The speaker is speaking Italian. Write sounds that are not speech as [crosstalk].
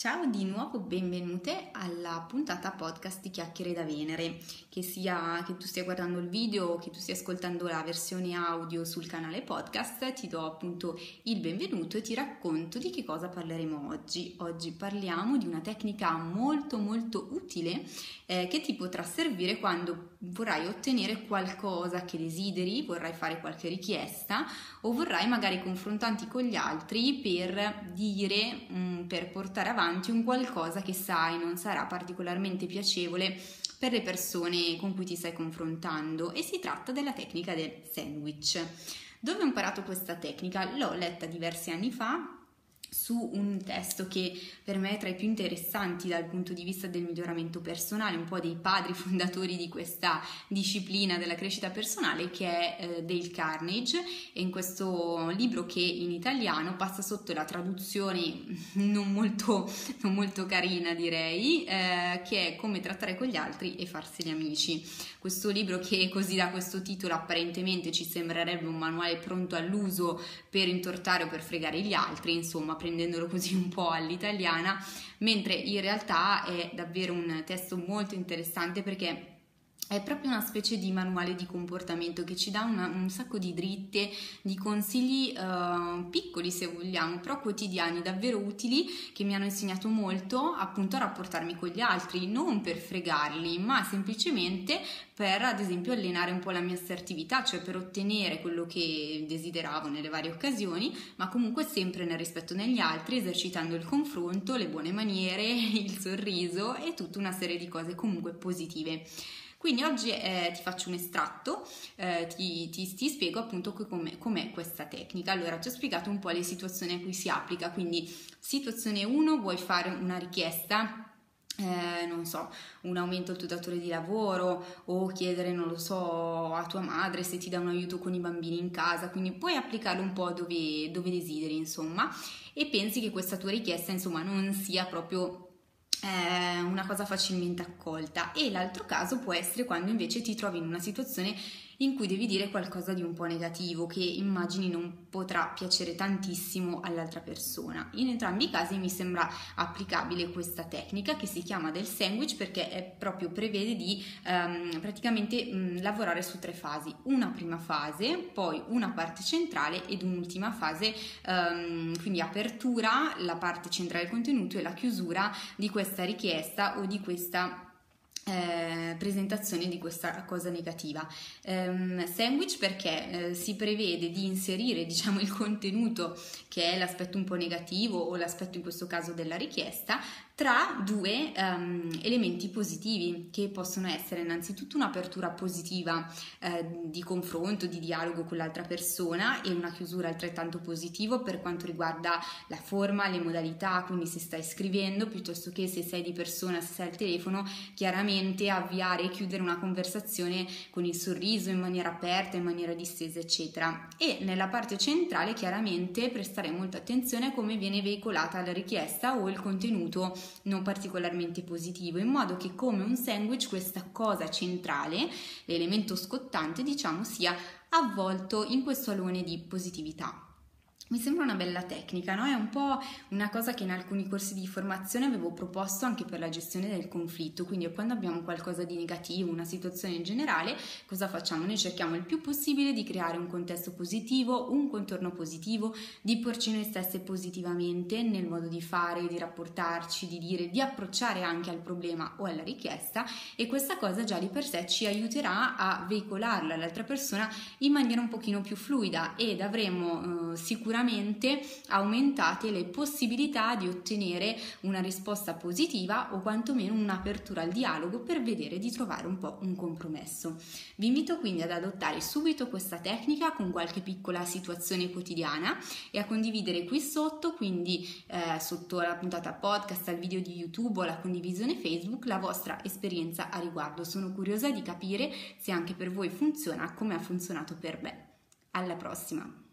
Ciao di nuovo, benvenute alla puntata podcast di Chiacchiere da Venere, che sia che tu stia guardando il video o che tu stia ascoltando la versione audio sul canale podcast, ti do appunto il benvenuto e ti racconto di che cosa parleremo oggi. Oggi parliamo di una tecnica molto molto utile eh, che ti potrà servire quando vorrai ottenere qualcosa che desideri, vorrai fare qualche richiesta o vorrai magari confrontarti con gli altri per dire, mh, mm, per portare avanti avanti un qualcosa che sai non sarà particolarmente piacevole per le persone con cui ti stai confrontando e si tratta della tecnica del sandwich. Dove ho imparato questa tecnica? L'ho letta diversi anni fa su un testo che per me è tra i più interessanti dal punto di vista del miglioramento personale, un po' dei padri [laughs] fondatori di questa disciplina della crescita personale che è eh, Dale Carnage e in questo libro che in italiano passa sotto la traduzione [laughs] non molto, non molto carina direi, eh, che è come trattare con gli altri e farsene amici. Questo libro che così da questo titolo apparentemente ci sembrerebbe un manuale pronto all'uso per intortare o per fregare gli altri, insomma prendendolo così un po' all'italiana, mentre in realtà è davvero un testo molto interessante perché è proprio una specie di manuale di comportamento che ci dà una, un sacco di dritte, di consigli uh, piccoli se vogliamo, però quotidiani, davvero utili, che mi hanno insegnato molto appunto a rapportarmi con gli altri, non per fregarli, ma semplicemente per ad esempio allenare un po' la mia assertività, cioè per ottenere quello che desideravo nelle varie occasioni, ma comunque sempre nel rispetto negli altri, esercitando il confronto, le buone maniere, [laughs] il sorriso e tutta una serie di cose comunque positive. Quindi oggi eh, ti faccio un estratto, eh, ti, ti, ti, spiego appunto com'è, com'è questa tecnica. Allora, ti ho spiegato un po' le situazioni a cui si applica, quindi situazione 1, vuoi fare una richiesta eh, non so, un aumento al tuo datore di lavoro o chiedere, non lo so, a tua madre se ti dà un aiuto con i bambini in casa, quindi puoi applicarlo un po' dove, dove desideri, insomma, e pensi che questa tua richiesta, insomma, non sia proprio eh, una cosa facilmente accolta e l'altro caso può essere quando invece ti trovi in una situazione in cui devi dire qualcosa di un po' negativo che immagini non potrà piacere tantissimo all'altra persona. In entrambi i casi mi sembra applicabile questa tecnica che si chiama del sandwich perché proprio prevede di um, praticamente um, lavorare su tre fasi, una prima fase, poi una parte centrale ed un'ultima fase, um, quindi apertura, la parte centrale del contenuto e la chiusura di questa richiesta o di questa eh, presentazione di questa cosa negativa. Um, sandwich perché eh, si prevede di inserire diciamo il contenuto che è l'aspetto un po' negativo o l'aspetto in questo caso della richiesta tra due um, elementi positivi che possono essere innanzitutto un'apertura positiva eh, di confronto, di dialogo con l'altra persona e una chiusura altrettanto positiva per quanto riguarda la forma, le modalità, quindi se stai scrivendo piuttosto che se sei di persona, se sei al telefono, chiaramente avviare e chiudere una conversazione con il sorriso in maniera aperta, in maniera distesa, eccetera. E nella parte centrale chiaramente prestare molta attenzione a come viene veicolata la richiesta o il contenuto non particolarmente positivo, in modo che come un sandwich questa cosa centrale, l'elemento scottante, diciamo, sia avvolto in questo alone di positività. Mi sembra una bella tecnica, no? È un po' una cosa che in alcuni corsi di formazione avevo proposto anche per la gestione del conflitto, quindi quando abbiamo qualcosa di negativo, una situazione in generale, cosa facciamo? Noi cerchiamo il più possibile di creare un contesto positivo, un contorno positivo, di porci noi stesse positivamente nel modo di fare, di rapportarci, di dire, di approcciare anche al problema o alla richiesta e questa cosa già di per sé ci aiuterà a veicolarla all'altra persona in maniera un pochino più fluida ed avremo eh, sicuramente sicuramente aumentate le possibilità di ottenere una risposta positiva o quantomeno un'apertura al dialogo per vedere di trovare un po' un compromesso. Vi invito quindi ad adottare subito questa tecnica con qualche piccola situazione quotidiana e a condividere qui sotto, quindi eh, sotto la puntata podcast, al video di YouTube o la condivisione Facebook, la vostra esperienza a riguardo. Sono curiosa di capire se anche per voi funziona come ha funzionato per me. Alla prossima!